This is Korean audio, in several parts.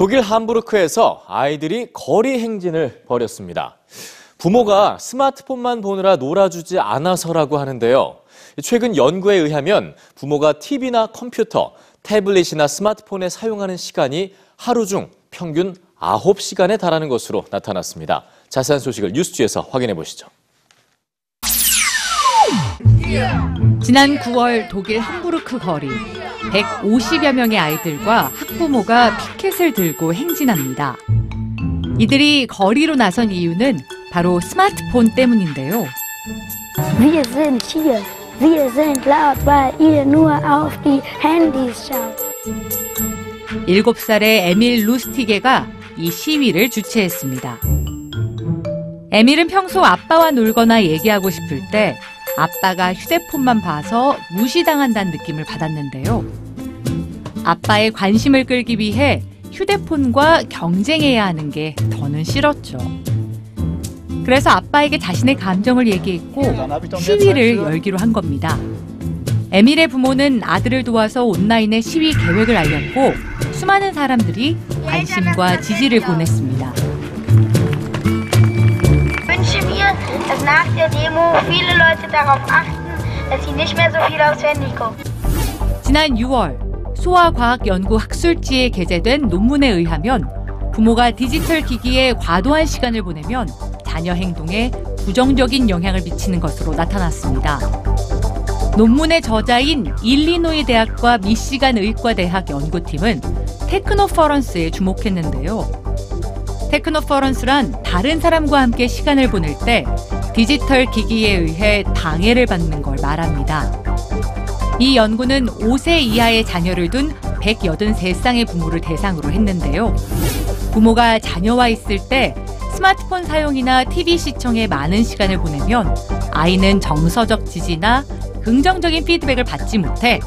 독일 함부르크에서 아이들이 거리 행진을 벌였습니다. 부모가 스마트폰만 보느라 놀아주지 않아서라고 하는데요. 최근 연구에 의하면 부모가 TV나 컴퓨터, 태블릿이나 스마트폰에 사용하는 시간이 하루 중 평균 9시간에 달하는 것으로 나타났습니다. 자세한 소식을 뉴스지에서 확인해 보시죠. 지난 9월 독일 함부르크 거리 150여 명의 아이들과 학부모가 피켓을 들고 행진합니다. 이들이 거리로 나선 이유는 바로 스마트폰 때문인데요. Wir sind hier. Wir sind laut, weil ihr nur auf die Handys schaut. 7살의 에밀 루스티게가 이 시위를 주최했습니다. 에밀은 평소 아빠와 놀거나 얘기하고 싶을 때 아빠가 휴대폰만 봐서 무시당한다는 느낌을 받았는데요. 아빠의 관심을 끌기 위해 휴대폰과 경쟁해야 하는 게 더는 싫었죠. 그래서 아빠에게 자신의 감정을 얘기했고 시위를 열기로 한 겁니다. 에밀의 부모는 아들을 도와서 온라인에 시위 계획을 알렸고 수많은 사람들이 관심과 지지를 보냈습니다. Nach der Demo viele Leute darauf achten, dass sie nicht mehr so viel Handy gucken. 지난 6월 소아과학연구 학술지에 게재된 논문에 의하면 부모가 디지털 기기에 과도한 시간을 보내면 자녀 행동에 부정적인 영향을 미치는 것으로 나타났습니다. 논문의 저자인 일리노이 대학과 미시간 의과대학 연구팀은 테크노퍼런스에 주목했는데요. 테크노퍼런스란 다른 사람과 함께 시간을 보낼 때 디지털 기기에 의해 방해를 받는 걸 말합니다. 이 연구는 5세 이하의 자녀를 둔 183쌍의 부모를 대상으로 했는데요. 부모가 자녀와 있을 때 스마트폰 사용이나 TV 시청에 많은 시간을 보내면 아이는 정서적 지지나 긍정적인 피드백을 받지 못해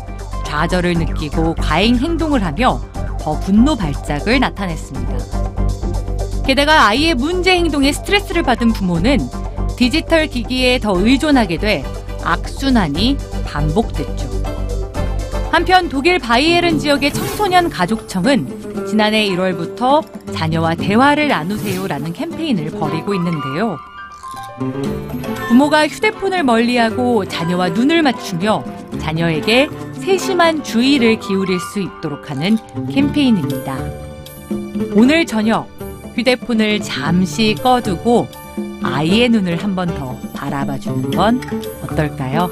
좌절을 느끼고 과잉 행동을 하며 더 분노 발작을 나타냈습니다. 게다가 아이의 문제 행동에 스트레스를 받은 부모는 디지털 기기에 더 의존하게 돼 악순환이 반복됐죠. 한편 독일 바이에른 지역의 청소년 가족청은 지난해 1월부터 자녀와 대화를 나누세요라는 캠페인을 벌이고 있는데요. 부모가 휴대폰을 멀리하고 자녀와 눈을 맞추며 자녀에게 세심한 주의를 기울일 수 있도록 하는 캠페인입니다. 오늘 저녁 휴대폰을 잠시 꺼두고 아이의 눈을 한 번 더 바라봐 주는 건 어떨까요?